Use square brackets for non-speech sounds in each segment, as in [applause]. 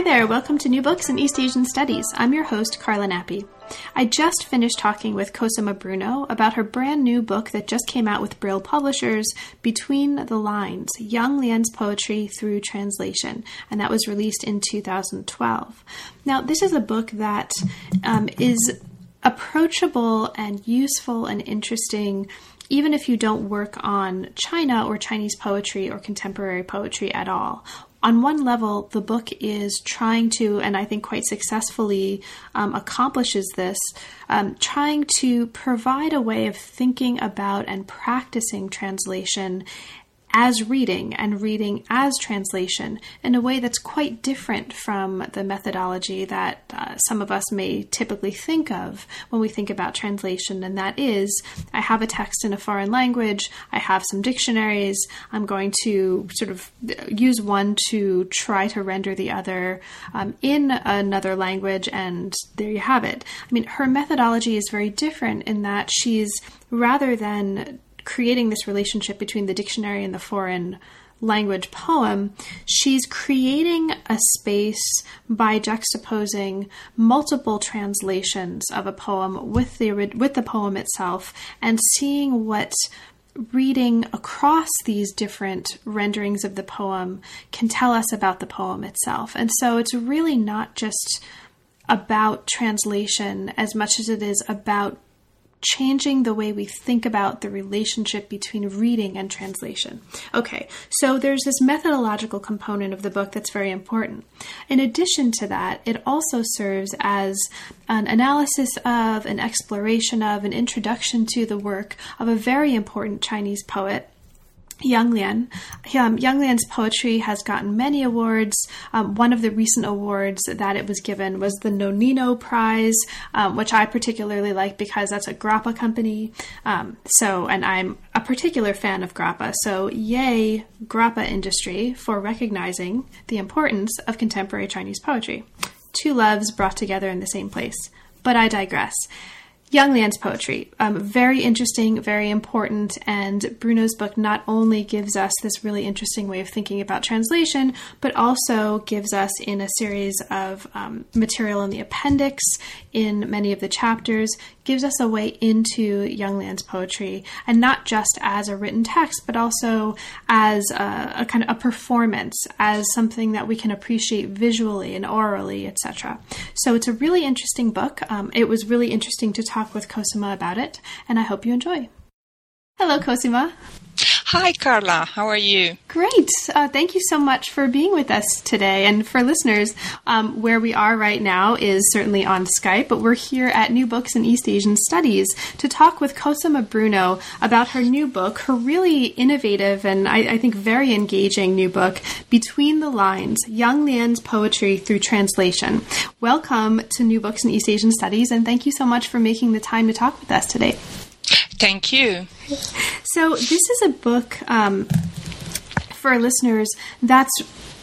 Hi there, welcome to New Books in East Asian Studies. I'm your host, Carla Nappi. I just finished talking with Cosima Bruno about her brand new book that just came out with Brill Publishers, Between the Lines Yang Lian's Poetry Through Translation, and that was released in 2012. Now, this is a book that um, is approachable and useful and interesting even if you don't work on China or Chinese poetry or contemporary poetry at all on one level, the book is trying to, and I think quite successfully um, accomplishes this, um, trying to provide a way of thinking about and practicing translation as reading and reading as translation in a way that's quite different from the methodology that uh, some of us may typically think of when we think about translation. And that is, I have a text in a foreign language, I have some dictionaries, I'm going to sort of use one to try to render the other um, in another language, and there you have it. I mean, her methodology is very different in that she's rather than creating this relationship between the dictionary and the foreign language poem, she's creating a space by juxtaposing multiple translations of a poem with the with the poem itself and seeing what reading across these different renderings of the poem can tell us about the poem itself. And so it's really not just about translation as much as it is about changing the way we think about the relationship between reading and translation. Okay, so there's this methodological component of the book that's very important. In addition to that, it also serves as an analysis of, an exploration of, an introduction to the work of a very important Chinese poet Yang Lian. Um, Yang Lian's poetry has gotten many awards. Um, one of the recent awards that it was given was the Nonino Prize, um, which I particularly like because that's a grappa company. Um, so, and I'm a particular fan of grappa. So, yay, grappa industry for recognizing the importance of contemporary Chinese poetry. Two loves brought together in the same place. But I digress. Yang Lian's poetry. Um, very interesting, very important, and Bruno's book not only gives us this really interesting way of thinking about translation, but also gives us in a series of um, material in the appendix, in many of the chapters, gives us a way into Yang Lian's poetry, and not just as a written text, but also as a, a kind of a performance, as something that we can appreciate visually and orally, etc. So it's a really interesting book. Um, it was really interesting to talk talk with Cosima about it, and I hope you enjoy. Hello, Cosima. Hi, Carla. How are you? Great. Uh, thank you so much for being with us today. And for listeners, um, where we are right now is certainly on Skype, but we're here at New Books in East Asian Studies to talk with Cosima Bruno about her new book, her really innovative and I, I think very engaging new book, Between the Lines Yang Lian's Poetry Through Translation. Welcome to New Books in East Asian Studies, and thank you so much for making the time to talk with us today. Thank you. So, this is a book um, for listeners that's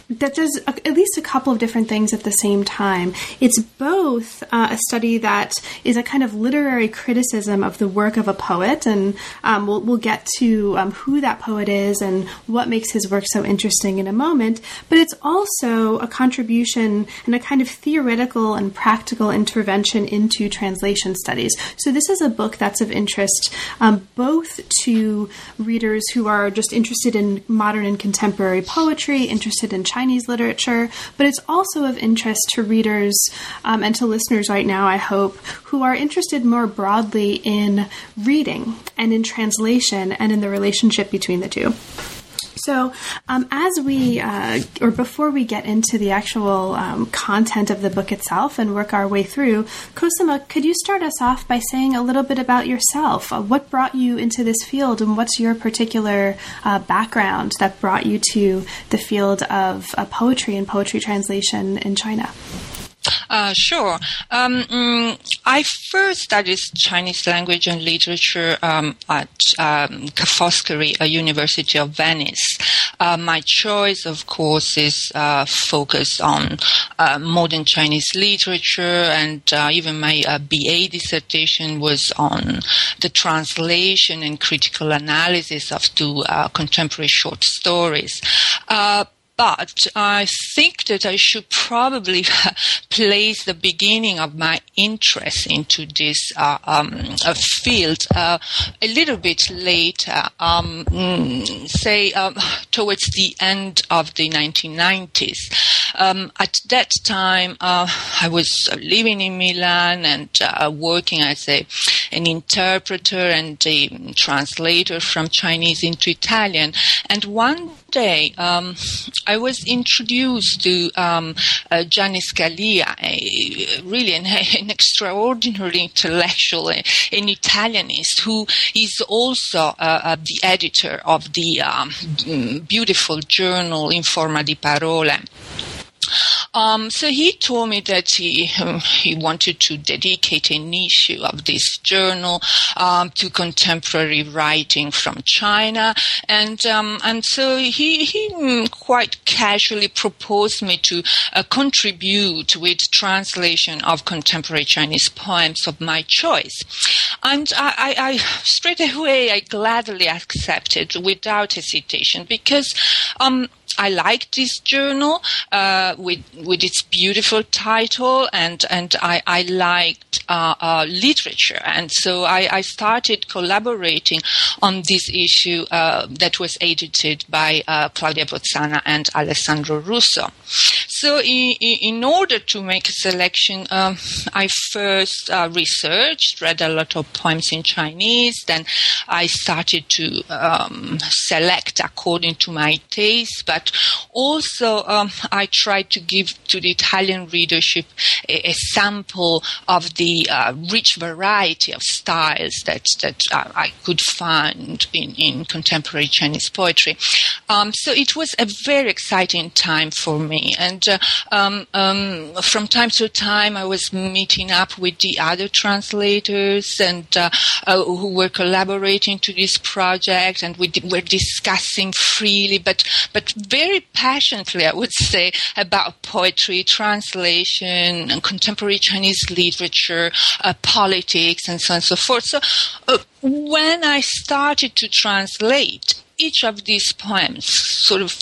that does a, at least a couple of different things at the same time. It's both uh, a study that is a kind of literary criticism of the work of a poet, and um, we'll, we'll, get to um, who that poet is and what makes his work so interesting in a moment. But it's also a contribution and a kind of theoretical and practical intervention into translation studies. So this is a book that's of interest um, both to readers who are just interested in modern and contemporary poetry, interested in Chinese literature, but it's also of interest to readers um, and to listeners right now, I hope, who are interested more broadly in reading and in translation and in the relationship between the two. So, um, as we, uh, or before we get into the actual um, content of the book itself and work our way through, Cosima, could you start us off by saying a little bit about yourself? Uh, what brought you into this field, and what's your particular uh, background that brought you to the field of uh, poetry and poetry translation in China? Uh, sure. Um, mm, I first studied Chinese language and literature um, at um, Ca' Foscari, a University of Venice. Uh, my choice, of course, is uh, focused on uh, modern Chinese literature, and uh, even my uh, BA dissertation was on the translation and critical analysis of two uh, contemporary short stories but I think that I should probably [laughs] place the beginning of my interest into this uh, um, uh, field uh, a little bit later, um, mm, say um, towards the end of the 1990s. Um, at that time, uh, I was living in Milan and uh, working as a, an interpreter and a translator from Chinese into Italian. And one day, um, I was introduced to um, uh, a, really an, [laughs] an extraordinary intellectual, an Italianist who is also uh, uh, the editor of the um, beautiful journal In Forma di Parole. Um, so he told me that he um, he wanted to dedicate an issue of this journal um, to contemporary writing from China, and um, and so he he mm, quite casually proposed me to uh, contribute with translation of contemporary Chinese poems of my choice, and I, I, I straight away I gladly accepted without hesitation because um, I liked this journal uh, with with its beautiful title, and and I, I liked uh, uh, literature, and so I, I, started collaborating on this issue uh, that was edited by uh, Claudia Pozzana and Alessandro Russo. So, in, in order to make a selection, um, I first uh, researched, read a lot of poems in Chinese. Then I started to um, select according to my taste, but also um, I tried to give to the Italian readership a, a sample of the uh, rich variety of styles that that uh, I could find in, in contemporary Chinese poetry. Um, so it was a very exciting time for me, and uh, um, um, from time to time I was meeting up with the other translators and uh, uh, who were collaborating to this project, and we were discussing freely, but but very passionately, I would say, about poetry, translation, and contemporary Chinese literature, uh, politics, and so on and so forth. So uh, when I started to translate each of these poems, sort of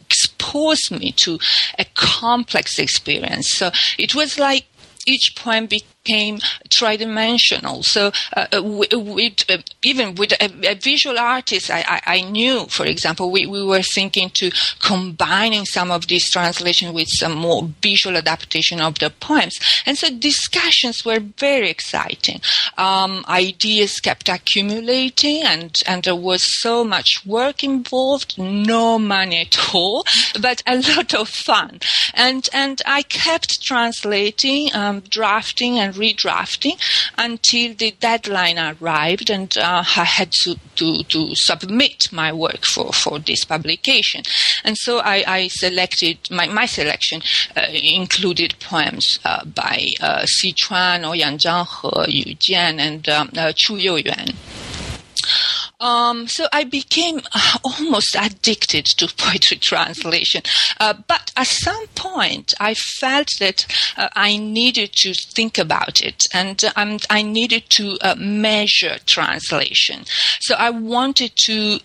exposed me to a complex experience. So it was like each poem became tridimensional. So uh, uh with, uh, even with a, a visual artist, I, I, I, knew, for example, we, we were thinking to combining some of these translations with some more visual adaptation of the poems. And so discussions were very exciting. Um, ideas kept accumulating and, and there was so much work involved, no money at all, [laughs] but a lot of fun. And, and I kept translating, um, drafting and redrafting until the deadline arrived and uh, I had to, to, to, submit my work for, for this publication. And so I, I selected, my, my selection uh, included poems uh, by uh, Xi Chuan, Ouyang Jianghe, Yu Jian, and um, uh, Chu Youyuan. Um, so I became uh, almost addicted to [laughs] poetry translation. Uh, but at some point, I felt that uh, I needed to think about it and um, I needed to uh, measure translation. So I wanted to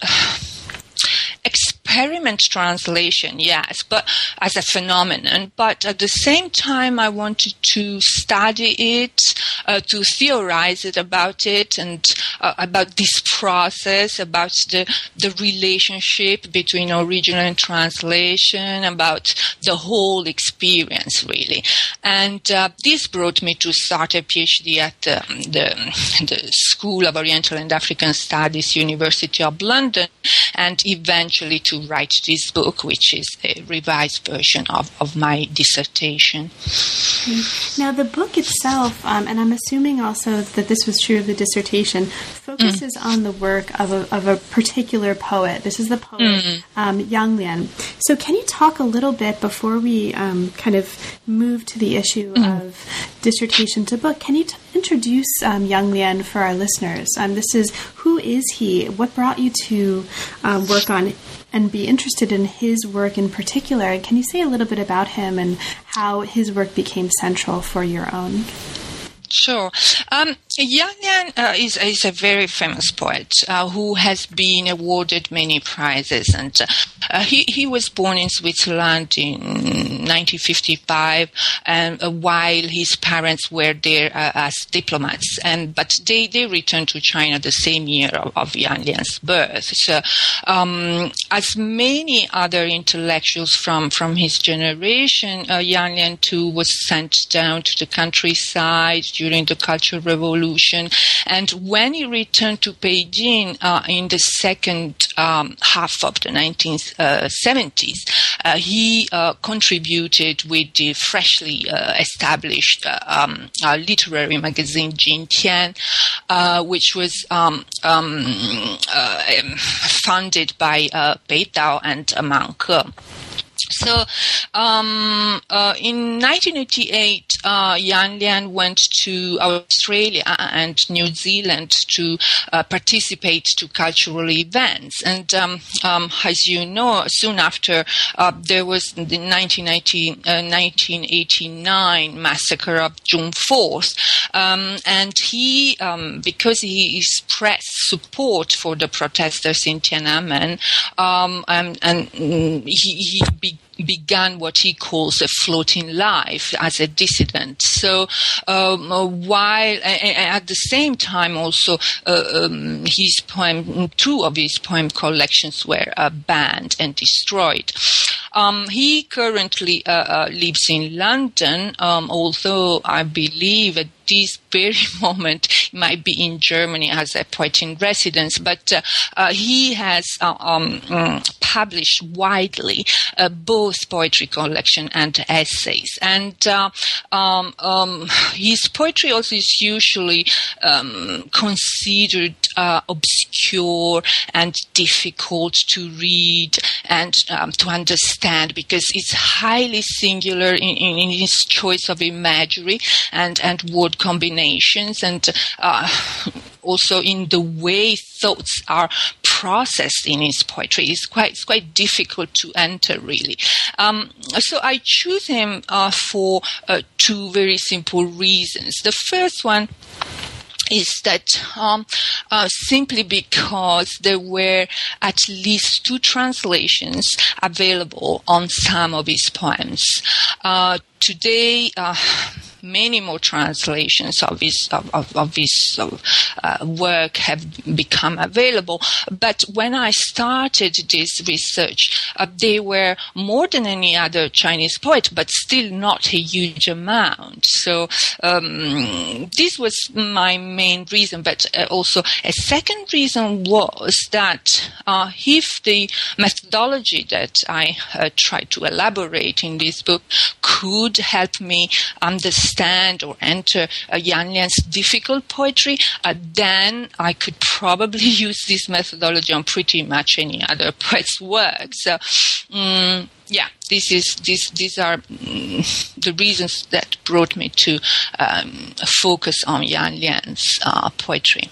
experiment translation, yes, but as a phenomenon. But at the same time, I wanted to study it, uh, to theorize it about it, and uh, about this process, about the the relationship between original and translation, about the whole experience, really. And uh, this brought me to start a PhD at um, the the School of Oriental and African Studies, University of London, and eventually to write this book, which is a revised version of, of my dissertation. Now, the book itself, um, and I'm assuming also that this was true of the dissertation, focuses mm. on the work of a, of a particular poet. This is the poet mm. um, Yang Lian. So, can you talk a little bit before we um, kind of move to the issue mm. of dissertation to book? Can you t- introduce um, Yang Lian for our listeners? Um, this is who is he? What brought you to um, work on and be interested in his work in particular? Can you say a little bit about him and how his work became central for your own? Sure. Um, Yang Lian uh, is, is a very famous poet uh, who has been awarded many prizes. And uh, he, he was born in Switzerland in 1955 and, uh, while his parents were there uh, as diplomats. And, but they, they returned to China the same year of, of Yang Lian's birth. So, um, as many other intellectuals from, from his generation, uh, Yang Lian too was sent down to the countryside during the Cultural Revolution. And when he returned to Beijing uh, in the second um, half of the 1970s, uh, he uh, contributed with the freshly uh, established uh, um, literary magazine Jin Tian, which was um, um, um funded by uh, Beidao and Mang Ke. So, um, uh, in 1988, uh, Yang Lian went to Australia and New Zealand to uh, participate to cultural events. And um, um, as you know, soon after uh, there was the 1990, 1989 uh, massacre of June 4th, um, and he, um, because he expressed support for the protesters in Tiananmen, um, and, and he, he began began what he calls a floating life as a dissident. So um, uh, while at the same time also uh, um, his poem, two of his poem collections were uh, banned and destroyed. Um, he currently uh, uh, lives in London, um, although I believe this very [laughs] moment he might be in Germany as a poet in residence, but uh, uh, he has uh, um, mm, published widely both poetry collection and essays. And um, um, his poetry also is usually um, considered obscure and difficult to read and um, to understand because it's highly singular in, in, in, his choice of imagery and, and word combinations and uh, also in the way thoughts are processed in his poetry. It's quite, it's quite difficult to enter, really. Um, so I choose him uh, for uh, two very simple reasons. The first one is that um, uh, simply because there were at least two translations available on some of his poems. Uh, today, uh, many more translations of his of, of, of his uh, work have become available. But when I started this research, uh, they were more than any other Chinese poet, but still not a huge amount. So um, this was my main reason. But uh, also a second reason was that uh, if the methodology that I uh, tried to elaborate in this book could help me understand understand or enter uh, Yang Lian's difficult poetry, uh, then I could probably [laughs] use this methodology on pretty much any other [laughs] poet's work. So, um, yeah, this is this these are um, the reasons that brought me to um, focus on Yang Lian's uh, poetry.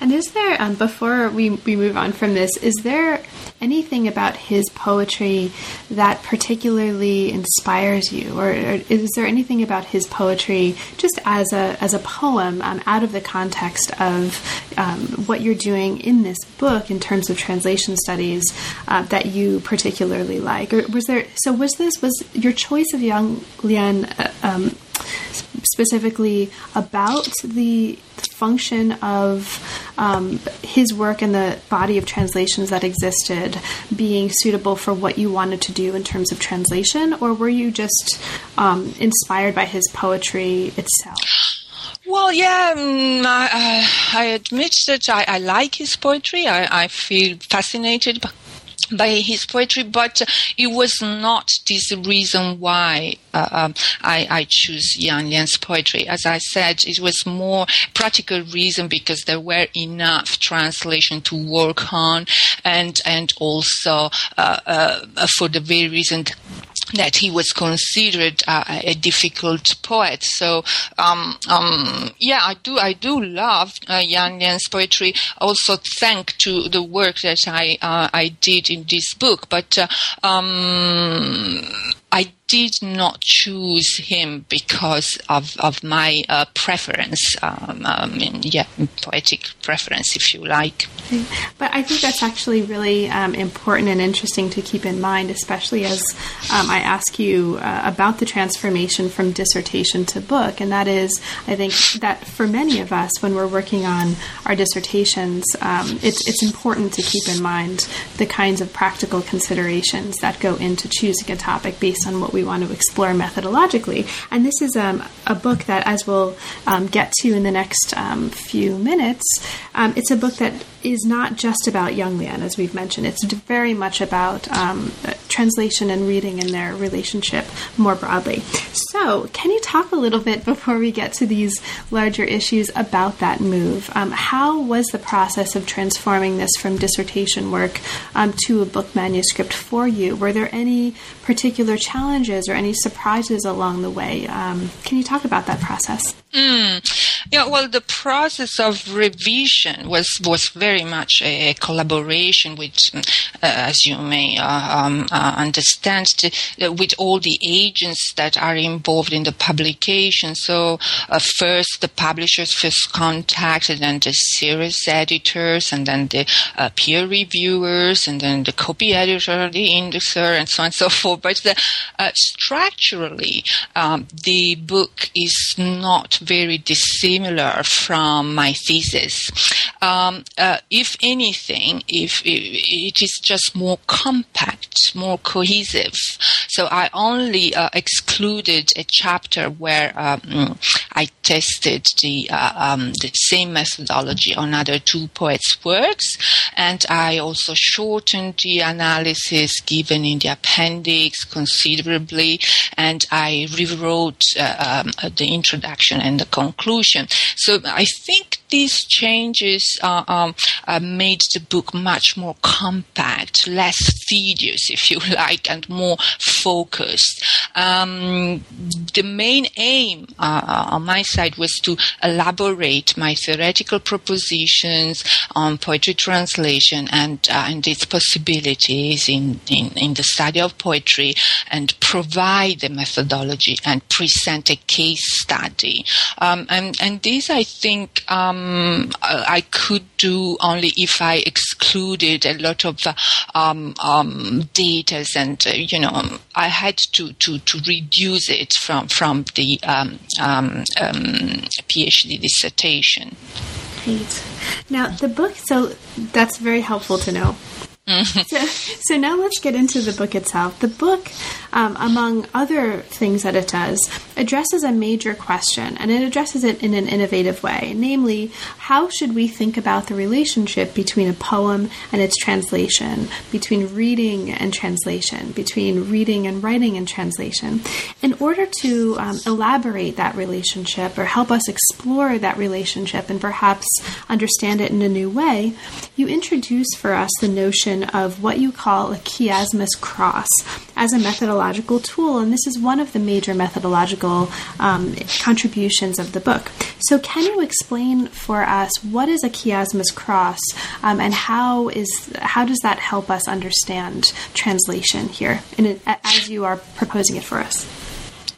And is there um, before we we move on from this, is there anything about his poetry that particularly inspires you, or, or is there anything about his poetry just as a as a poem um, out of the context of um, what you're doing in this book in terms of translation studies uh, that you particularly like, or was there? So was this was your choice of Yang Lian? Uh, um, specifically about the function of um, his work and the body of translations that existed being suitable for what you wanted to do in terms of translation, or were you just um, inspired by his poetry itself? Well, yeah, um, I, I, admit that I, I, like his poetry. I, I feel fascinated by his poetry, but it was not this reason why uh, um, I, I choose Yang Lian's poetry. As I said, it was more practical reason because there were enough translation to work on, and and also uh, uh, for the very reason that he was considered uh, a difficult poet. So, um, um, yeah, I do, I do love uh, Yang Lian's poetry. Also, thank to the work that I uh, I did in this book. But uh, um, I did not choose him because of of my uh, preference. Um, mean, yeah, poetic preference, if you like. But I think that's actually really um, important and interesting to keep in mind, especially as um, I ask you uh, about the transformation from dissertation to book. And that is, I think that for many of us, when we're working on our dissertations, um, it's it's important to keep in mind the kinds of practical considerations that go into choosing a topic based on what we want to explore methodologically. And this is um, a book that, as we'll um, get to in the next um, few minutes, um, it's a book that is not just about Yang Lian, as we've mentioned. It's very much about um, translation and reading and their relationship more broadly. So, can you talk a little bit before we get to these larger issues about that move? Um, how was the process of transforming this from dissertation work um, to a book manuscript for you? Were there any particular challenges or any surprises along the way? Um, can you talk about that process? Mm. Yeah, well, the process of revision was was very much a, collaboration with, uh, as you may uh, um, uh, understand, to, uh, with all the agents that are involved in the publication. So uh, first, the publishers first contacted, and the series editors, and then the uh, peer reviewers, and then the copy editor, the indexer, and so on and so [laughs] forth. But the, structurally, um, the book is not very dissimilar from my thesis. Um, uh, if anything, if it is just more compact, more cohesive. So I only uh, excluded a chapter where um, I tested the uh, um, the same methodology on other two poets' works, and I also shortened the analysis given in the appendix considerably, and I rewrote uh, um, the introduction and the conclusion. So I think these changes uh, um, uh, made the book much more compact, less tedious, if you [laughs] like, and more focused. Um, the main aim uh, on my side was to elaborate my theoretical propositions on poetry translation and, uh, and its possibilities in, in, in the study of poetry and provide the methodology and present a case study. Um, and, and this, I think, um, I could do only if I excluded a lot of um, um, data and, uh, you know, I had to, to, to reduce it from, from the um, um, um, PhD dissertation. Great. Now, the book, so that's very helpful to know. So, so, now let's get into the book itself. The book, um, among other things that it does, addresses a major question, and it addresses it in an innovative way. Namely, how should we think about the relationship between a poem and its translation, between reading and translation, between reading and writing and translation? In order to um, elaborate that relationship or help us explore that relationship and perhaps understand it in a new way, you introduce for us the notion of what you call a chiasmus cross as a methodological tool, and this is one of the major methodological um, contributions of the book. So, can you explain for us what is a chiasmus cross um, and how is how does that help us understand translation here, in, as you are proposing it for us?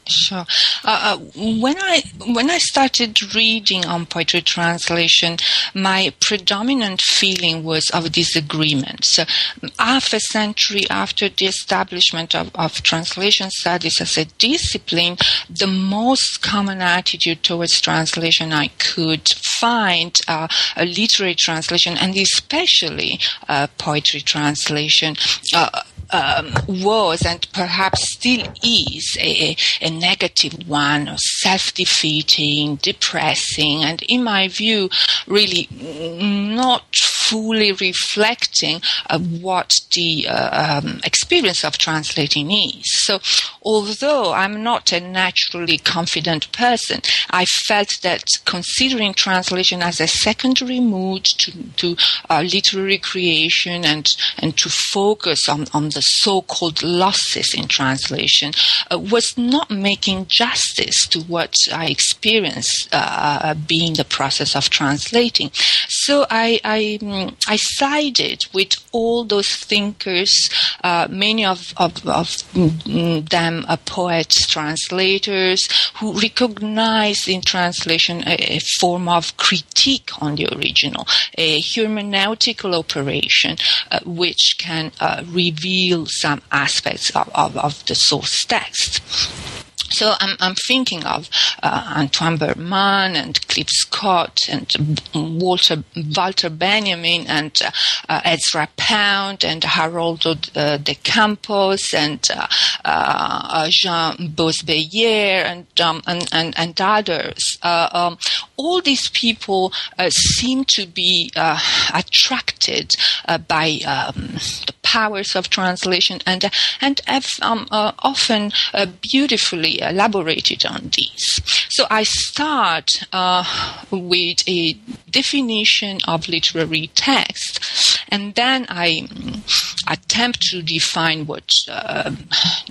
Sure. Uh, uh, when I when I started reading on poetry translation, my predominant feeling was of disagreement. So, half a century after the establishment of, of translation studies as a discipline, the most common attitude towards translation I could find uh, a literary translation, and especially uh, poetry translation uh, um, was and perhaps still is a, a negative one, self-defeating, depressing, and in my view, really not fully reflecting uh, what the uh, um, experience of translating is. So, although I'm not a naturally confident person, I felt that considering translation as a secondary mood to, to uh, literary creation and, and to focus on, on the so-called losses in translation uh, was not making justice to what I experienced uh, being the process of translating. So I, I, um, I sided with all those thinkers, uh, many of, of, of them poets, translators, who recognize in translation a, a form of critique on the original, a hermeneutical operation uh, which can uh, reveal some aspects of, of, of the source text. So I'm, I'm thinking of uh, Antoine Berman and Clive Scott and Walter Walter Benjamin and uh, Ezra Pound and Haroldo uh, de Campos and uh, uh, Jean Boase-Beier and, um, and, and and others. Um, all these people seem to be attracted by um, the powers of translation and and have um, often beautifully elaborated on these. So I start uh, with a definition of literary text, and then I attempt to define what uh,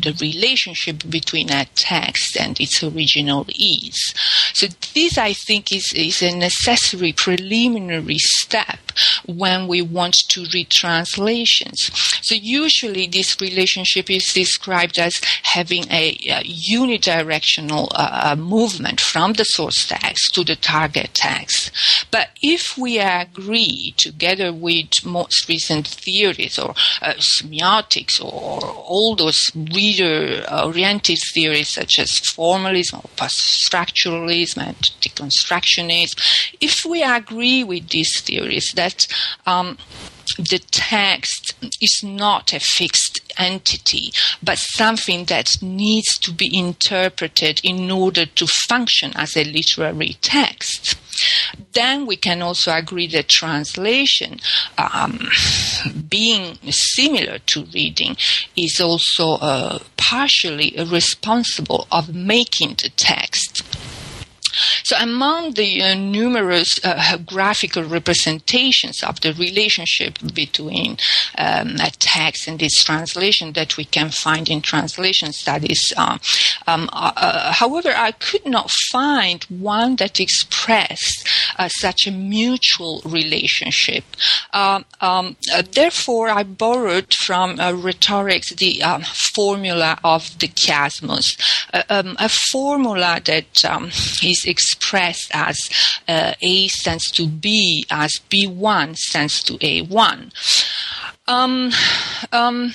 the relationship between a text and its original is. So this, I think, is, is a necessary preliminary step when we want to read translations. So usually this relationship is described as having a, a unidirectional uh, uh, movement from the source text to the target text. But if we agree together with most recent theories or uh, semiotics or all those reader-oriented theories such as formalism or post-structuralism and deconstructionism, if we agree with these theories that um, the text is not a fixed entity, but something that needs to be interpreted in order to function as a literary text. Then we can also agree that translation, um, being similar to reading, is also uh, partially responsible of making the text. So among the uh, numerous uh, graphical representations of the relationship between um, a text and its translation that we can find in translation studies, um, um, uh, uh however, I could not find one that expressed uh, such a mutual relationship. Um, um, uh, therefore, I borrowed from rhetorics the formula of the chiasmus, a formula that is expressed as uh, A stands to B, as B1 stands to A1. Um, um,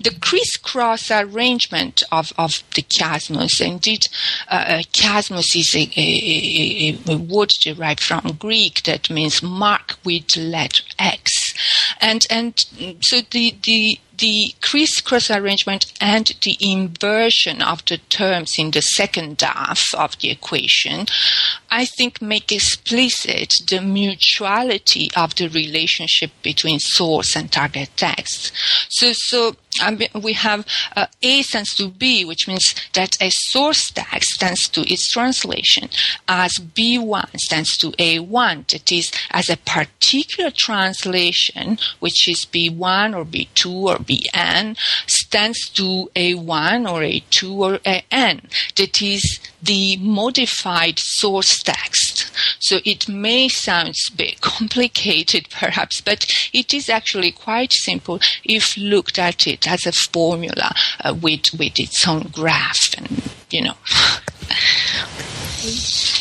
the crisscross arrangement of, of the chiasmus, indeed, uh, chiasmus is a, a, a, word derived from Greek that means mark with letter X. And, and so the, the, the crisscross arrangement and the inversion of the terms in the second half of the equation, I think make explicit the mutuality of the relationship between source and target text. So, so we have uh, A stands to B, which means that a source text stands to its translation, as B1 stands to A1, that is, as a particular translation, which is B1 or B2 or Bn, stands to A1 or A2 or An, that is, the modified source text. So it may sound a bit [laughs] complicated perhaps, but it is actually quite simple if looked at it as a formula uh, with, with its own graph and, you know.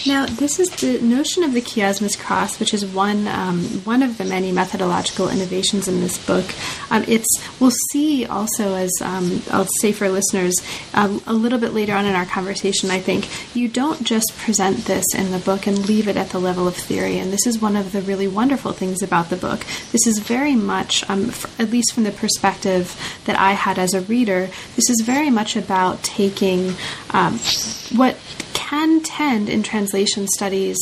Now, this is the notion of the chiasmus cross, which is one um, one of the many methodological innovations in this book. Um, it's we'll see also as um, I'll say for listeners um, a little bit later on in our conversation. I think you don't just present this in the book and leave it at the level of theory, and this is one of the really wonderful things about the book. This is very much, um, at least from the perspective that I had as a reader, this is very much about taking um, what can tend in translation studies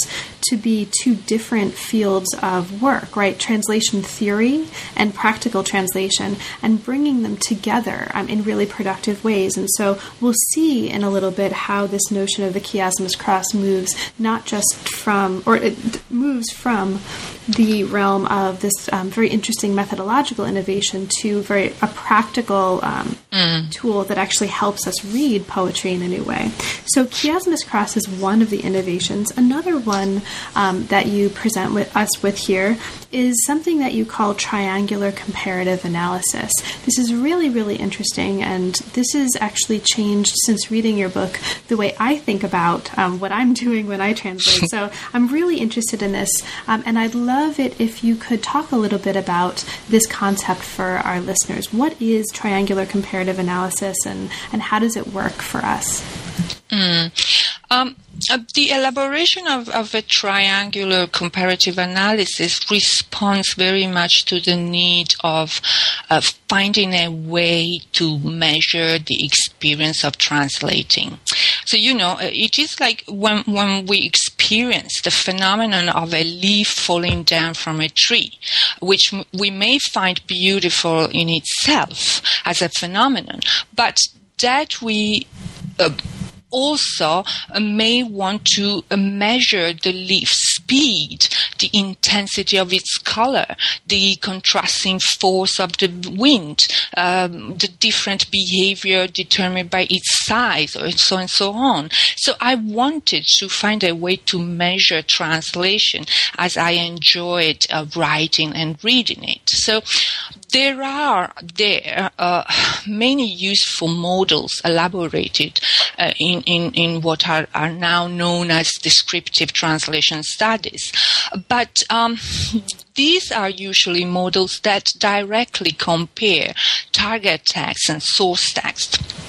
to be two different fields of work, right? Translation theory and practical translation, and bringing them together um, in really productive ways. And so we'll see in a little bit how this notion of the chiasmus cross moves not just from, or it moves from the realm of this um, very interesting methodological innovation to very a practical um, mm. tool that actually helps us read poetry in a new way. So chiasmus cross is one of the innovations. Another one um, that you present with us with here is something that you call triangular comparative analysis. This is really, really interesting, and this has actually changed since reading your book the way I think about um, what I'm [laughs] doing when I translate. so I'm really interested in this, um, and I'd love it if you could talk a little bit about this concept for our listeners. What is triangular comparative analysis, and, and how does it work for us? Mm. Um, uh, the elaboration of, of, a triangular comparative analysis responds very much to the need of finding a way to measure the experience of translating. So, you know, uh, it is like when, when we experience the phenomenon of a leaf falling down from a tree, which we may find beautiful in itself as a phenomenon, but that we uh, also uh, may want to uh, measure the leaf speed, the intensity of its color, the contrasting force of the wind, um, the different behavior determined by its size, or so and so on. So I wanted to find a way to measure translation as I enjoyed uh, writing and reading it. So there are there uh, many useful models elaborated uh, in, in, in what are, are now known as descriptive translation studies. But um, these are usually models that directly compare target text and source text.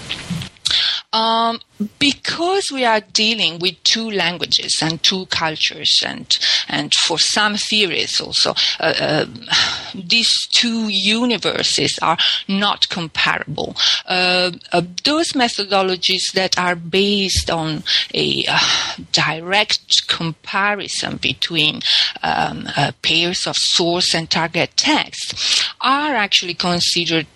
Um, because we are dealing with two languages and two cultures, and and for some theories also, uh, uh, these two universes are not comparable. Uh, uh those methodologies that are based on a uh, direct comparison between um, uh, pairs of source and target text are actually considered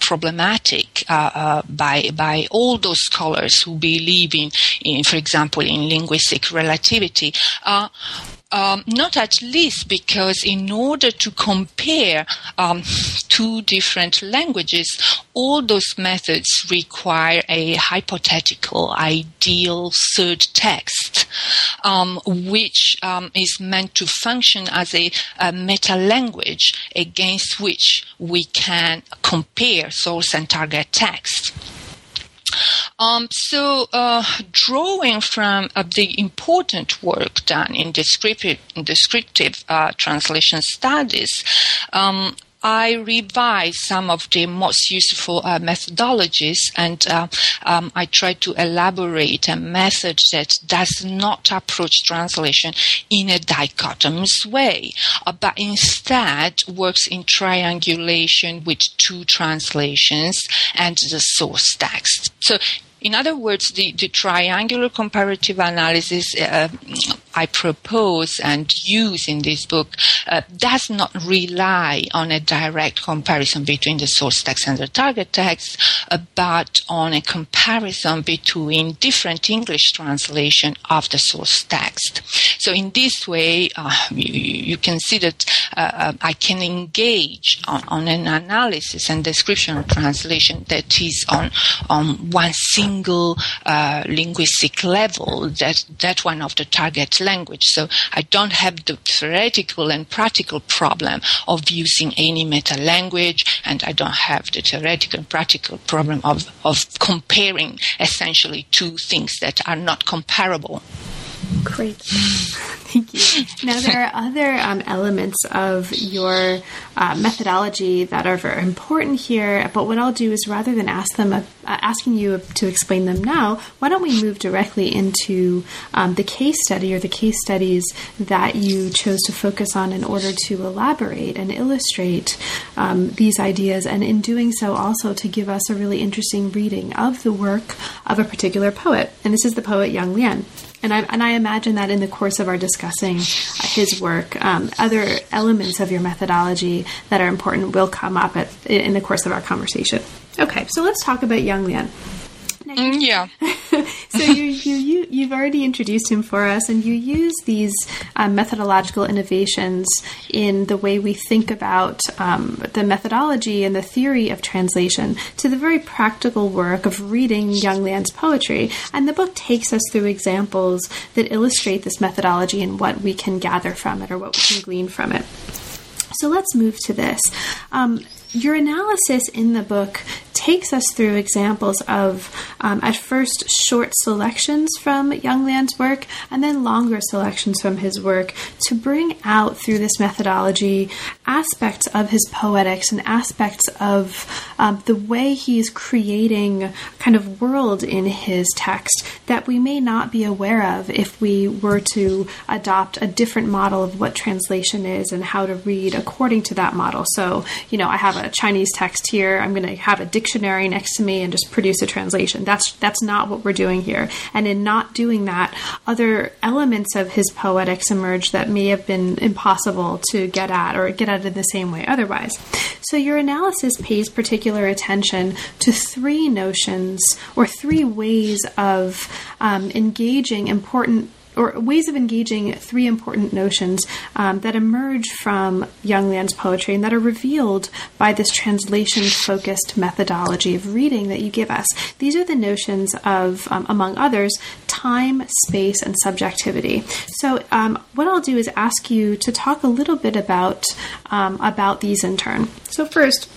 problematic by by all those scholars who believe in, in for example, in linguistic relativity, uh, um, not at least because in order to compare um, two different languages, all those methods require a hypothetical, ideal third text, um, which um, is meant to function as a, a meta language against which we can compare source and target text. Um, so, uh, drawing from uh, the important work done in descriptive, descriptive uh, translation studies, um, I revised some of the most useful uh, methodologies and uh, um, I try to elaborate a method that does not approach translation in a dichotomous way, uh, but instead works in triangulation with two translations and the source text. So in other words, the, the triangular comparative analysis uh, I propose and use in this book uh, does not rely on a direct comparison between the source text and the target text, uh, but on a comparison between different English translation of the source text. So in this way, uh, you, you, can see that uh, uh, I can engage on, on, an analysis and description of translation that is on on one single uh, linguistic level, that that one of the target language. So I don't have the theoretical and practical problem of using any meta language, and I don't have the theoretical and practical problem of of comparing essentially two things that are not comparable. Great. Thank you. Now, there are other um, elements of your uh, methodology that are very important here, but what I'll do is rather than ask them, uh, asking you to explain them now, why don't we move directly into um, the case study or the case studies that you chose to focus on in order to elaborate and illustrate um, these ideas, and in doing so, also to give us a really interesting reading of the work of a particular poet. And this is the poet Yang Lian. And I, and I imagine that in the course of our discussing his work, um, other elements of your methodology that are important will come up at, in the course of our conversation. Okay, so let's talk about Yang Lian. Mm, yeah. [laughs] so you, you, you, you've already introduced him for us, and you use these um, methodological innovations in the way we think about um, the methodology and the theory of translation to the very practical work of reading Yang Lian's poetry. And the book takes us through examples that illustrate this methodology and what we can gather from it or what we can glean from it. So let's move to this. Um, your analysis in the book takes us through examples of, um, at first, short selections from Yang Lian's work and then longer selections from his work to bring out through this methodology aspects of his poetics and aspects of um, the way he is creating kind of world in his text that we may not be aware of if we were to adopt a different model of what translation is and how to read according to that model. So, you know, I have a Chinese text here. I'm going to have a dictionary next to me and just produce a translation. That's that's not what we're doing here. And in not doing that, other elements of his poetics emerge that may have been impossible to get at or get at in the same way otherwise. So your analysis pays particular attention to three notions or three ways of um, engaging important or ways of engaging three important notions um, that emerge from Yang Lian's poetry and that are revealed by this translation focused methodology of reading that you give us. These are the notions of, um, among others, time, space, and subjectivity. So, um, what I'll do is ask you to talk a little bit about um, about these in turn. So, first.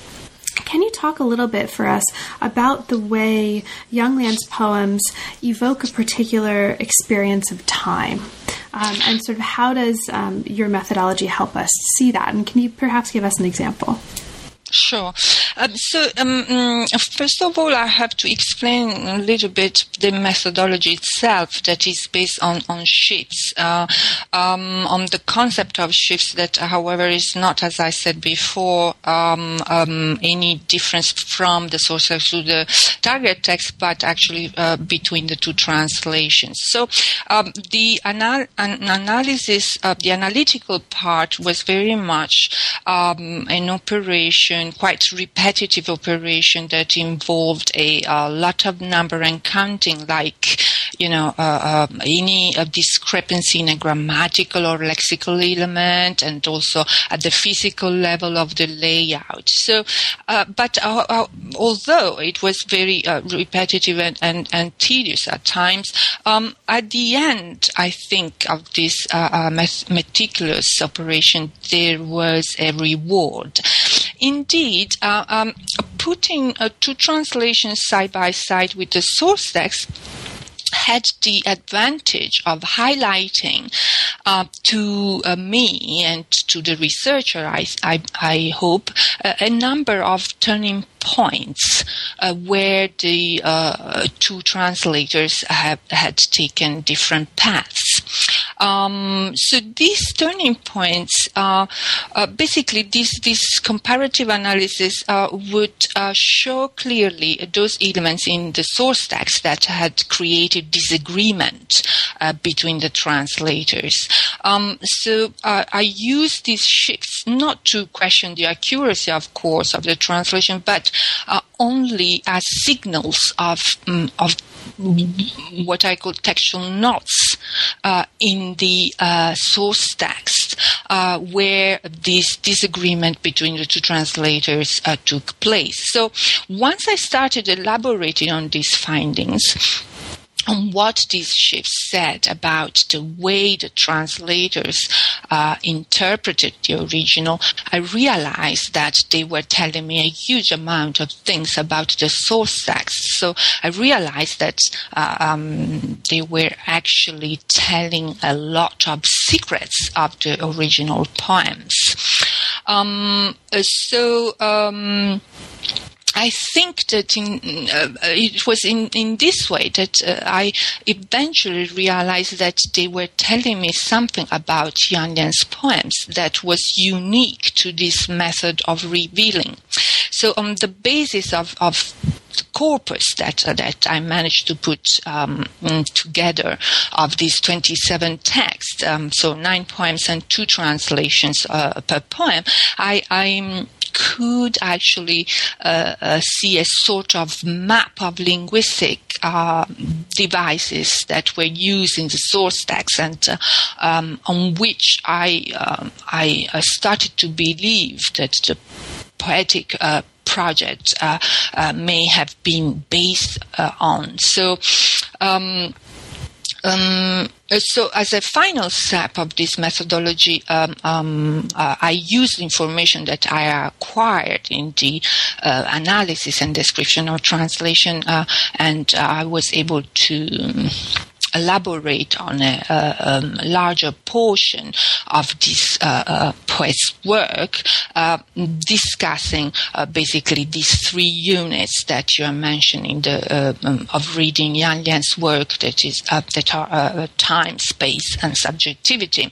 Can you talk a little bit for us about the way Yang Lian's poems evoke a particular experience of time? Um, and sort of how does um, your methodology help us see that? And can you perhaps give us an example? Sure. Um, so, um, mm, first of all, I have to explain a little bit the methodology itself that is based on, on shifts, uh, um, on the concept of shifts that, however, is not, as I said before, um, um, any difference from the source to the target text, but actually uh, between the two translations. So, um, the anal- an analysis, of the analytical part was very much an operation quite repetitive operation that involved a, a lot of number and counting, like you know uh, uh, any uh, discrepancy in a grammatical or lexical element, and also at the physical level of the layout. So, uh, but uh, uh, although it was very repetitive and, and, and, tedious at times, um, at the end, I think of this meticulous operation, there was a reward. Indeed, uh, um, putting uh, two translations side by side with the source text had the advantage of highlighting uh, to uh, me and to the researcher, I, I, I hope, uh, a number of turning points uh, where the uh, two translators have had taken different paths. Um, so these turning points, uh, uh basically, this this comparative analysis uh, would uh, show clearly those elements in the source text that had created disagreement between the translators. Um, so I use these shifts not to question the accuracy, of course, of the translation, but uh, only as signals of um, of what I call textual knots uh, in the uh, source text, uh, where this disagreement between the two translators uh, took place. So once I started elaborating on these findings on what these shifts said about the way the translators uh, interpreted the original, I realized that they were telling me a huge amount of things about the source text. So I realized that uh, um, they were actually telling a lot of secrets of the original poems. Um, so, um, I think that in, uh, it was in, in this way that uh, I eventually realized that they were telling me something about Yang Lian's poems that was unique to this method of revealing. So on the basis of, of corpus that uh, that I managed to put um, mm, together of these 27 texts, um, so nine poems and two translations uh, per poem, I, I could actually uh, uh, see a sort of map of linguistic uh, devices that were used in the source text and uh, um, on which I, um, I started to believe that the poetic project uh, uh, may have been based uh, on. So. Um, um, so, as a final step of this methodology, um, um, uh, I used information that I acquired in the uh, analysis and description of translation, uh, and I was able to elaborate on a, a, um, larger portion of this uh, uh, poet's work, uh, discussing basically these three units that you are mentioning the, um, of reading Yang Lian's work that is that are time, space, and subjectivity.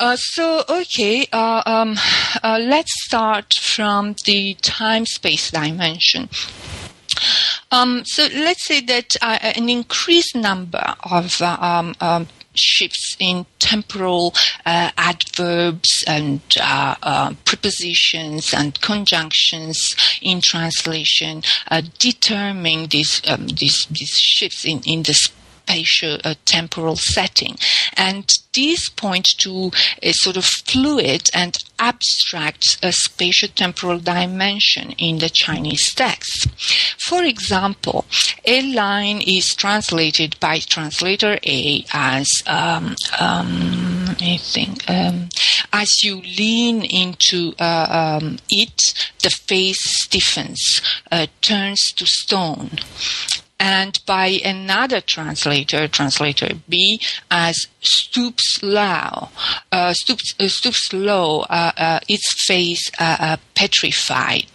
Uh, so, okay, uh, um, uh, let's start from the time space dimension. Um, so let's say that uh, an increased number of uh, um, um, shifts in temporal uh, adverbs and uh, uh, prepositions and conjunctions in translation uh, determine these, um, these, these shifts in, in the spatial uh, temporal setting. And these point to a sort of fluid and abstract uh, spatial temporal dimension in the Chinese text. For example, a line is translated by translator A as um, um, I think um, as you lean into uh, um, it, the face stiffens, uh, turns to stone and by another translator, translator B, as stoops low, uh, stoops, uh, stoops low, uh, uh its face uh, uh, petrified.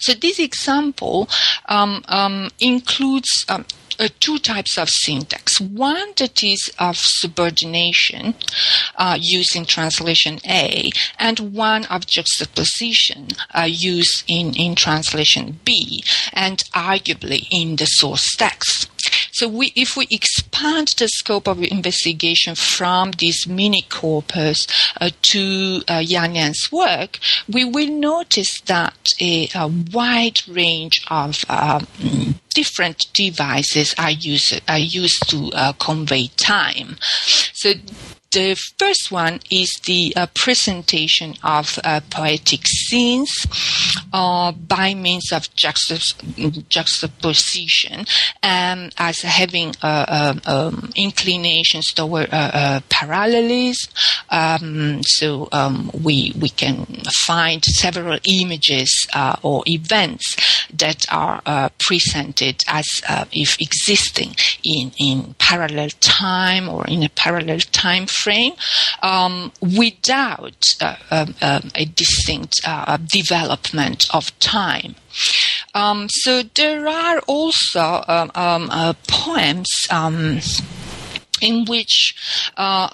So this example um, um, includes um, uh, two types of syntax. One that is of subordination, uh, used in translation A, and one of juxtaposition, uh, used in, in translation B, and arguably in the source text. So we, if we expand the scope of investigation from this mini corpus uh, to uh, Yang Lian's work, we will notice that a, a wide range of um, different devices are used are used to uh, convey time. So the first one is the uh, presentation of uh, poetic scenes uh, by means of juxtap- juxtaposition um, as having uh, um, um, inclinations toward uh, uh, parallelism. Um, so um, we we can find several images or events that are presented as if existing in in parallel time or in a parallel time frame um, without uh, um, um, a distinct uh, development of time. Um, so there are also um, uh, poems in which uh,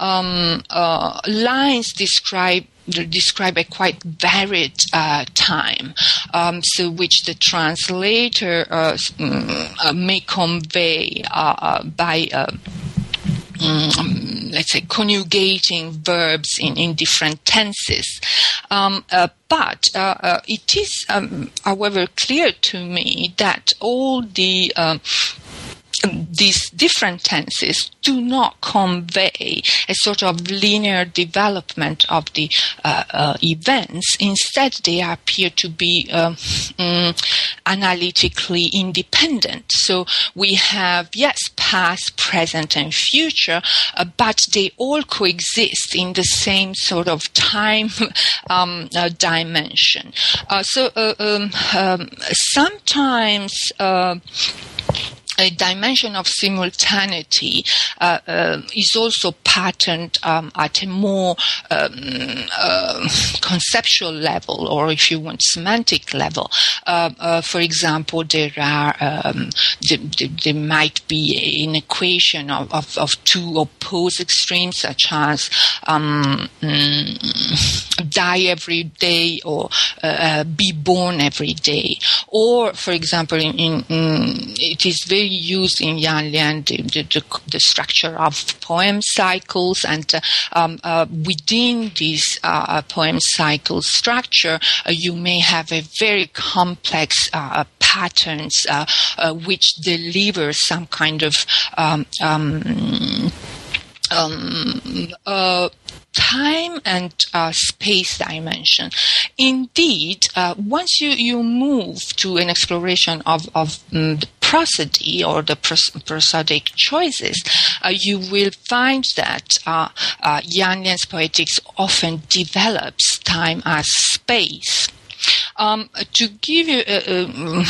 uh, lines describe describe a quite varied uh, time, um, so which the translator uh, mm, may convey by um, let's say, conjugating verbs in, in different tenses. Um, uh, but uh, uh, it is, um, however, clear to me that all the um, these different tenses do not convey a sort of linear development of the uh, uh, events. Instead, they appear to be um, um, analytically independent. So we have, yes, past, present, and future, uh, but they all coexist in the same sort of time [laughs] um, uh, dimension. Uh, so uh, um, um, sometimes a dimension of simultaneity uh, uh, is also patterned um, at a more um, uh, conceptual level, or if you want, semantic level. Uh, uh, for example, there are um, there, there, might be an equation of, of, of, two opposed extremes, such as um, mm, die every day or uh, be born every day, or for example, in, in, in, it is very used in Yang Lian the, the, the, structure of poem cycles, and uh, um, uh, within this uh, poem cycle structure, you may have a very complex patterns which deliver some kind of um, um, um, uh, time and uh, space dimension. Indeed, uh, once you, you move to an exploration of, of um, the prosody or the pros- prosodic choices, uh, you will find that uh, uh, Yang Lian's poetics often develops time as space. Um, to give you uh,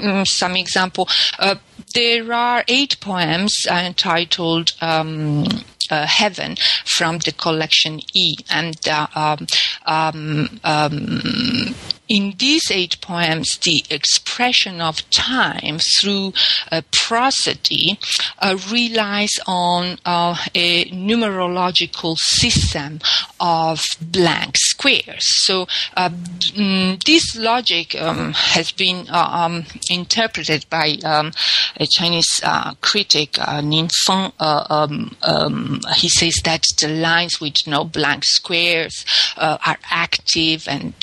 uh, [laughs] some example, uh, there are eight poems entitled um, uh, Heaven from the collection E. And uh, um, um, um in these eight poems, the expression of time through uh, prosody uh, relies on uh, a numerological system of blank squares. So mm, this logic um, has been uh, um, interpreted by um, a Chinese uh, critic, uh, Nin Feng. Um, um, he says that the lines with no blank squares are active and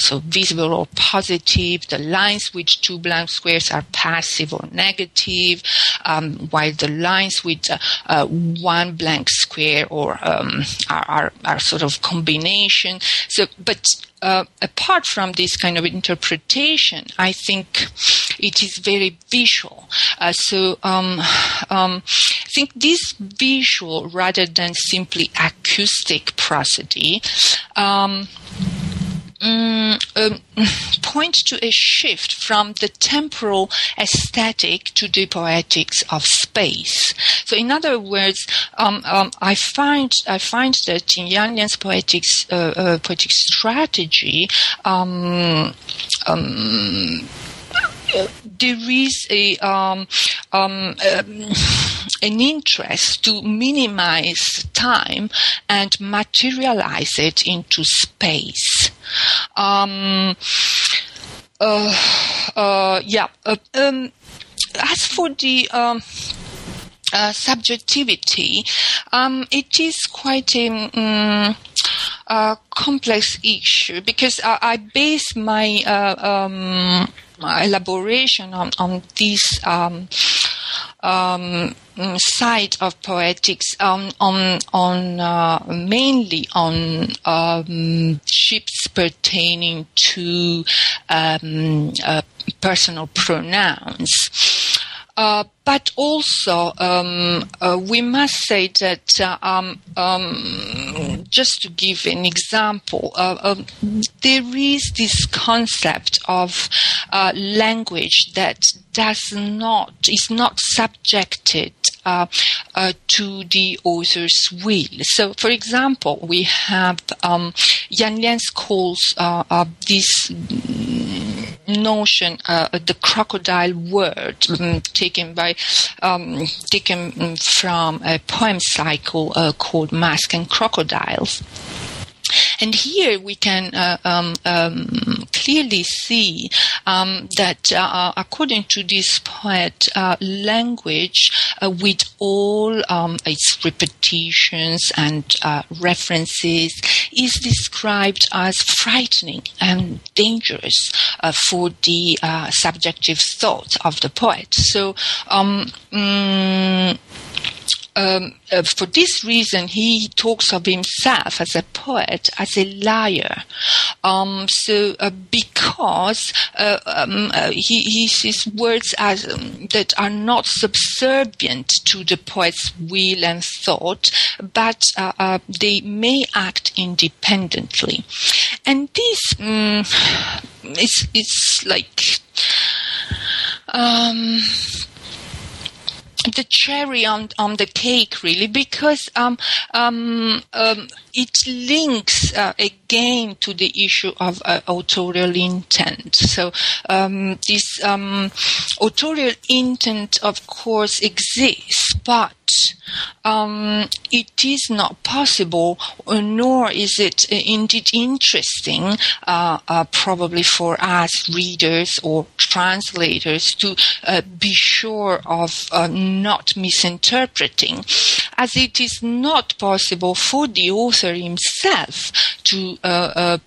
so visible or positive. The lines with two blank squares are passive or negative, um, while the lines with uh, uh, one blank square or um, are, are, are sort of combination. So, but uh, apart from this kind of interpretation, I think it is very visual. Uh, so um, um, I think this visual, rather than simply acoustic prosody, um, um, um, [laughs] point to a shift from the temporal aesthetic to the poetics of space. So, in other words, um, um I find I find that in Yang Lian's poetics uh, uh, poetic strategy. There is a um, um, um, an interest to minimize time and materialize it into space. Um, uh, uh, yeah. Uh, um, as for the um, uh, subjectivity, um, it is quite a, um, a complex issue because I, I base my uh, um, elaboration on, on this um, um, side of poetics on on on uh, mainly on um, shifts pertaining to um, uh, personal pronouns. Uh, but also, um, uh, we must say that, uh, um, um, just to give an example, uh, um, there is this concept of uh, language that does not, is not subjected to the author's will. So, for example, we have um, Yang Lian's calls this notion, uh, the crocodile word um, taken by um, taken from a poem cycle uh, called Mask and Crocodiles. And here we can uh, um, um, clearly see um, that, uh, according to this poet, uh, language, uh, with all um, its repetitions and uh, references, is described as frightening and dangerous uh, for the subjective thought of the poet. So, um, uh, for this reason, he talks of himself as a poet, as a liar. Um, so, uh, because uh, um, uh, he, he sees words as um, that are not subservient to the poet's will and thought, but uh, uh, they may act independently, and this um, it's it's like. Um, the cherry on on the cake, really, because um, um, um, it links uh, again to the issue of uh, authorial intent. So um, this um, authorial intent, of course, exists, but um, it is not possible, uh, nor is it uh, indeed interesting, uh, uh, probably for us readers or translators, to uh, be sure of uh, not misinterpreting, as it is not possible for the author himself to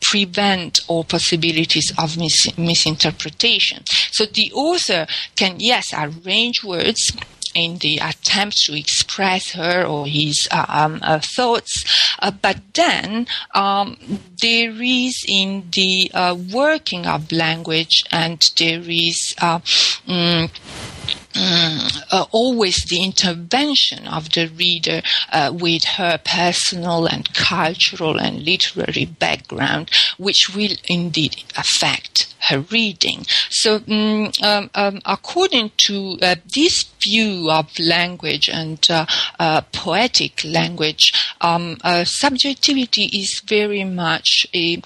prevent all possibilities of mis- misinterpretation. So the author can, yes, arrange words in the attempt to express her or his uh, um, uh, thoughts. Uh, but then um, there is in the uh, working of language and there is mm, Mm, uh, always the intervention of the reader uh, with her personal and cultural and literary background, which will indeed affect her reading. So, mm, um, um, according to uh, this view of language and uh, uh, poetic language, um, uh, subjectivity is very much a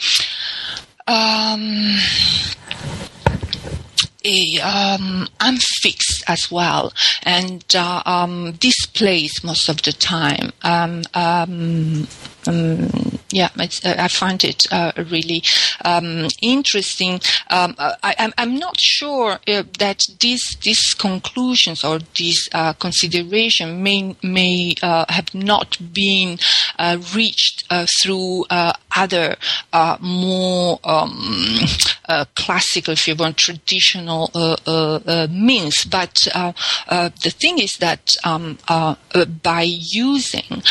um, um, unfixed as well and uh, um, displaced most of the time. Um, um um, yeah, uh, I find it uh, really um, interesting. Um, uh, I, am not sure uh, that these these conclusions or these uh, consideration may may uh, have not been reached through other more um, classical, if you want, traditional means. But the thing is that um, by using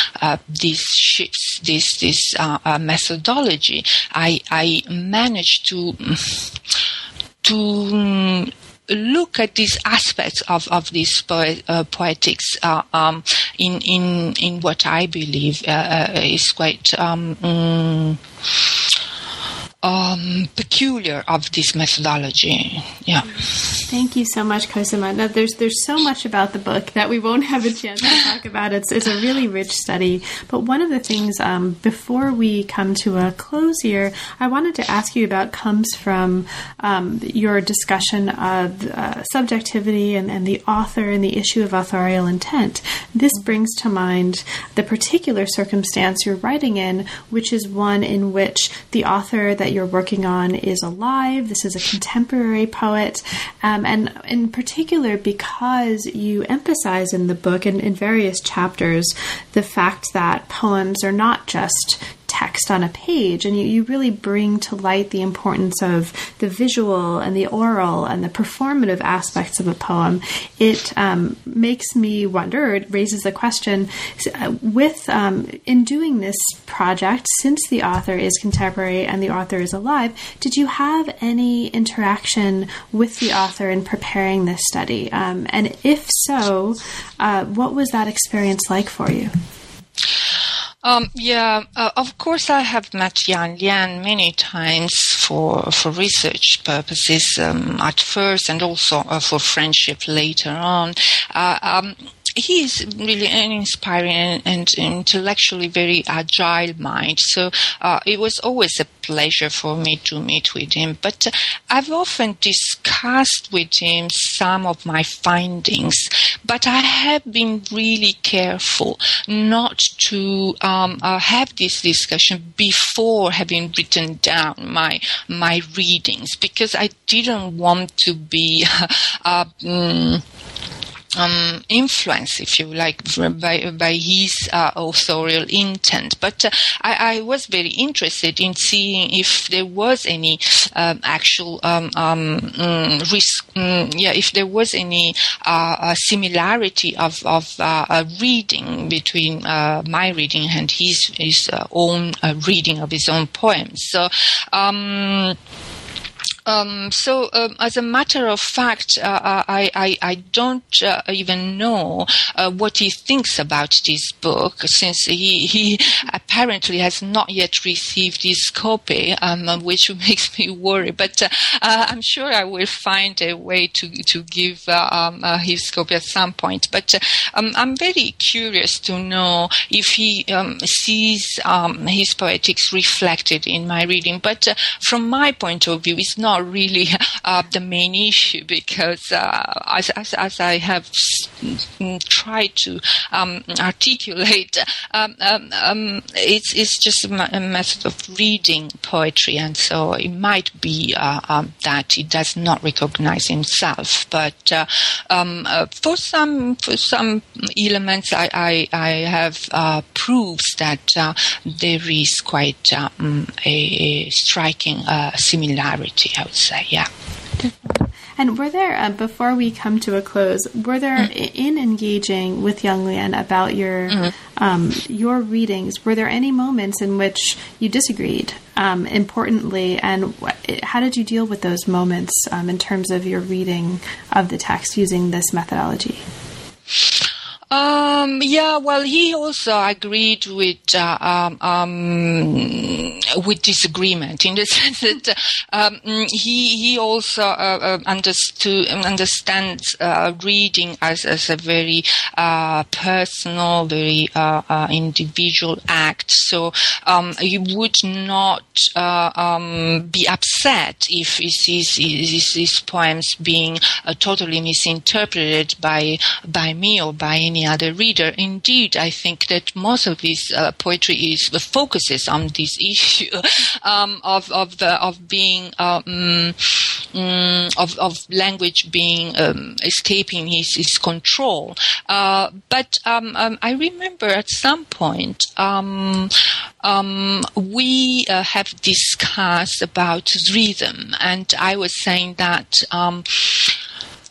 these shifts this this uh, uh, methodology, I I managed to to um, look at these aspects of, of this uh, poetics uh, um, in in in what I believe uh, uh is quite um, um, um, peculiar of this methodology. Yeah. Thank you so much, Cosima. Now, there's there's so much about the book that we won't have a chance to talk about. It's it's a really rich study. But one of the things um, before we come to a close here, I wanted to ask you about comes from um, your discussion of uh, subjectivity and, and the author and the issue of authorial intent. This brings to mind the particular circumstance you're writing in, which is one in which the author that you're working on is alive. This is a contemporary poet. Um, and in particular, because you emphasize in the book and in various chapters the fact that poems are not just text on a page, and you, you really bring to light the importance of the visual and the oral and the performative aspects of a poem, it um, makes me wonder, it raises the question uh, with um, in doing this project, since the author is contemporary and the author is alive, did you have any interaction with the author in preparing this study? Um, and if so, uh, what was that experience like for you? Um, yeah, uh, of course, I have met Yang Lian many times for for research purposes um, at first, and also uh, for friendship later on. Uh, um, he is really an inspiring and, and, intellectually very agile mind. So uh, it was always a pleasure for me to meet with him. But I've often discussed with him some of my findings, but I have been really careful not to um, uh, have this discussion before having written down my my readings because I didn't want to be. [laughs] Uh, um, um, influence, if you like, by, by his uh, authorial intent. But uh, I, I, was very interested in seeing if there was any um, actual um, um mm, risk, mm, yeah, if there was any uh, similarity of, of uh, reading between uh, my reading and his, his uh, own reading of his own poems. So, um, so, um, as a matter of fact, uh, I, I, I don't uh, even know uh, what he thinks about this book, since he, he apparently has not yet received his copy, um, which [laughs] makes me worry. But uh, uh, I'm sure I will find a way to to give uh, um, his copy at some point. But um, I'm very curious to know if he um, sees his poetics reflected in my reading. But from my point of view, it's not really the main issue because, as, as, as I have tried to um, articulate. Um, um, um, it's it's just a, method of reading poetry, and so it might be uh, um, that he does not recognize himself. But uh, um, uh, for some for some elements, I I, I have uh, proofs that uh, there is quite a, a, striking uh, similarity. I would say, yeah. And were there, uh, before we come to a close, were there mm. in engaging with Yang Lian about your mm-hmm. um, your readings? Were there any moments in which you disagreed? Um, importantly, and wh- how did you deal with those moments um, in terms of your reading of the text using this methodology? Um, yeah, well, he also agreed with uh, um, um, with disagreement in the [laughs] sense that um, he he also uh, uh, understood understands uh, reading as as a very uh, personal, very uh, individual act. So um, would not um, be upset if sees his, his poems being totally misinterpreted by by me or by any any other reader. Indeed, I think that most of his uh, poetry is focuses on this [laughs] issue um, of of the of being um, um, of of language being um, escaping his his control. Uh, but um, um, I remember at some point we uh, have discussed about rhythm, and I was saying that.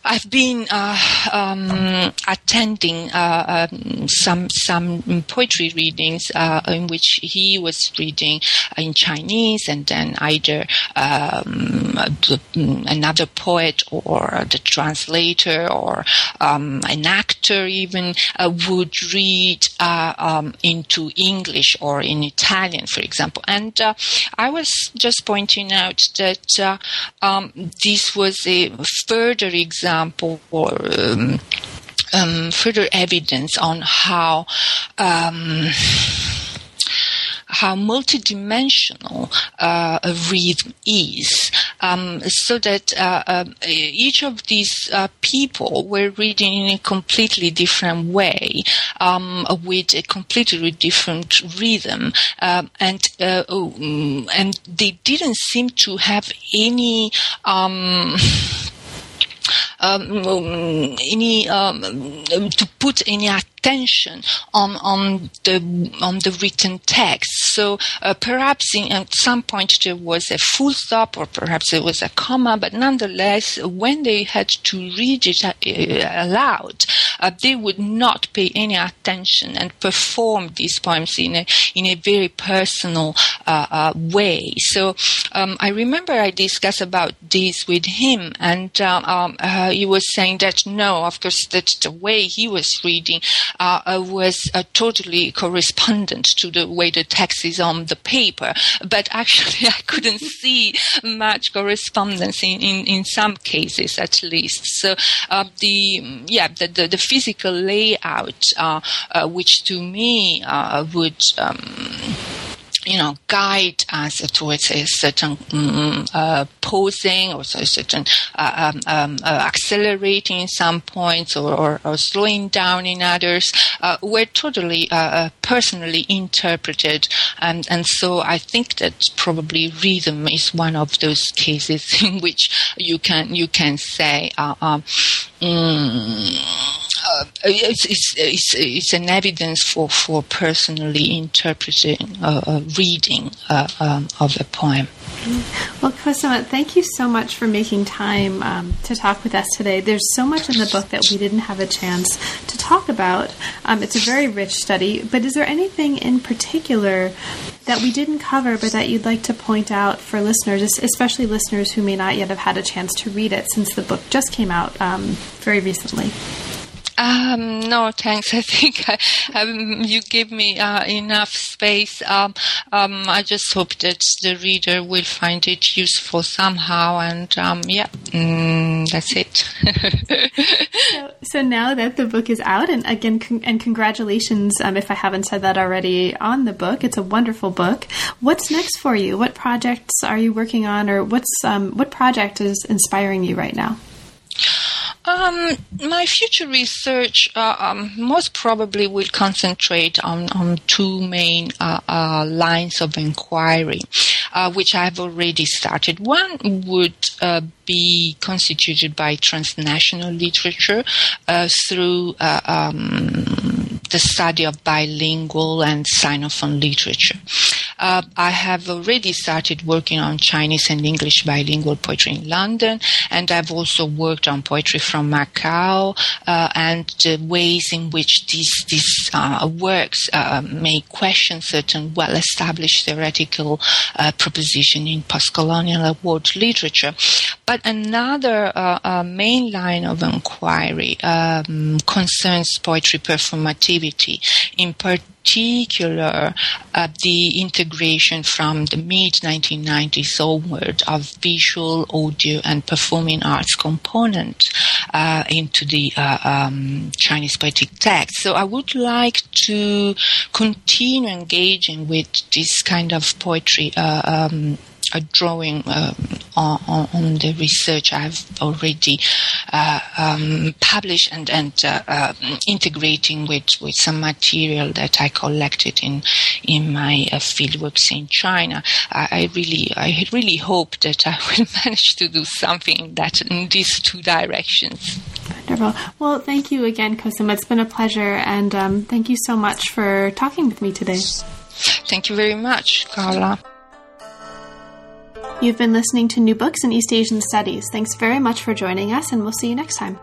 I've been uh, um, attending uh, um, some some poetry readings uh, in which he was reading in Chinese, and then either um, the, another poet or the translator or um, an actor even uh, would read uh, um, into English or in Italian, for example. And uh, I was just pointing out that um, this was a further example example um, um, further evidence on how um, how multidimensional uh, a rhythm is, um, so that uh, uh, each of these uh, people were reading in a completely different way, um, with a completely different rhythm, um, and uh, oh, and they didn't seem to have any. Um, um, um, any um, to put any attention on on the on the written text. So uh, perhaps in, at some point there was a full stop, or perhaps there was a comma, but nonetheless, when they had to read it uh, aloud, uh, they would not pay any attention and perform these poems in a in a very personal uh, uh, way. So um, I remember I discussed about this with him, and uh, um, he was saying that no, of course, that the way he was reading uh, was uh, totally correspondent to the way the text is on the paper. But actually, [laughs] I couldn't see much correspondence in, in, in some cases, at least. So uh, the yeah the, the, the physical layout, uh, which to me would. Um, you know, guide us towards a certain um, uh, posing or a certain uh, um, um, uh, accelerating some points or, or, or, slowing down in others uh, were totally uh, uh, personally interpreted. And, and so I think that probably rhythm is one of those cases [laughs] in which you can, you can say, um, mm, uh, it's, it's, it's, it's, an evidence for, for personally interpreting, uh, uh reading uh, um, of a poem. Well, Cosima, thank you so much for making time um, to talk with us today. There's so much in the book that we didn't have a chance to talk about. Um, it's a very rich study, but is there anything in particular that we didn't cover but that you'd like to point out for listeners, especially listeners who may not yet have had a chance to read it since the book just came out um, very recently? Um, no, thanks. [laughs] I think I, um, you give me uh, enough space. Um, um, I just hope that the reader will find it useful somehow, and um, yeah, mm, that's it. [laughs] so, so, now that the book is out, and again, con- and congratulations, um, if I haven't said that already, on the book. It's a wonderful book. What's next for you? What projects are you working on, or what's what project is inspiring you right now? Um, my future research uh, um, most probably will concentrate on, on two main uh, uh, lines of inquiry, uh, which I've already started. One would uh, be constituted by transnational literature uh, through um, the study of bilingual and Sinophone literature. Uh, I have already started working on Chinese and English bilingual poetry in London, and I've also worked on poetry from Macau uh, and the ways in which these these uh, works uh, may question certain well-established theoretical uh, proposition in post-colonial world literature. But another main line of inquiry um, concerns poetry performativity, in particular particular uh, the integration from the mid 1990s onward of visual, audio, and performing arts component uh, into the uh, um, Chinese poetic text. So I would like to continue engaging with this kind of poetry. Uh, um, a drawing um, on, on, the research I've already uh, um, published and, and uh, uh, integrating with, with some material that I collected in in my uh, fieldworks in China. I, I, really I really hope that I will [laughs] manage to do something that in these two directions. Wonderful. Well, thank you again, Cosima. It's been a pleasure, and um, thank you so much for talking with me today. Thank you very much, Carla. You've been listening to New Books in East Asian Studies. Thanks very much for joining us, and we'll see you next time.